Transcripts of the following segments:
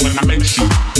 when I make you.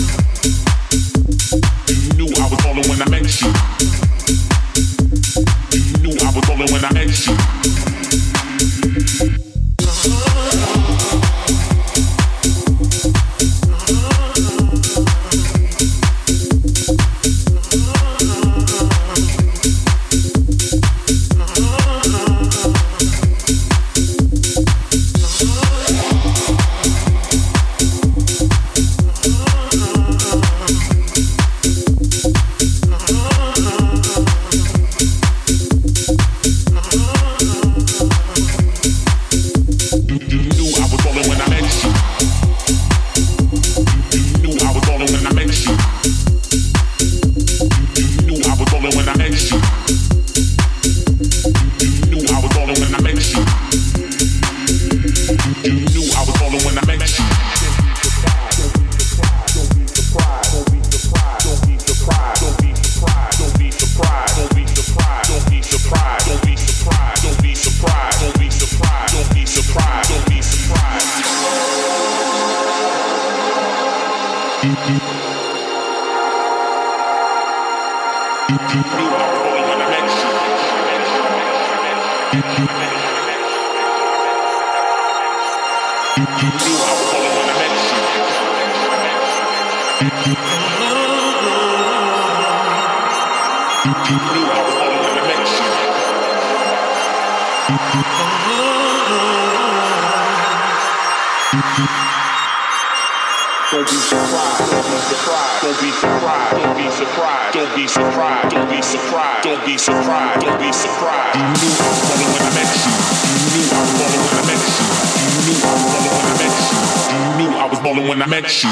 She.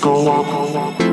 go up.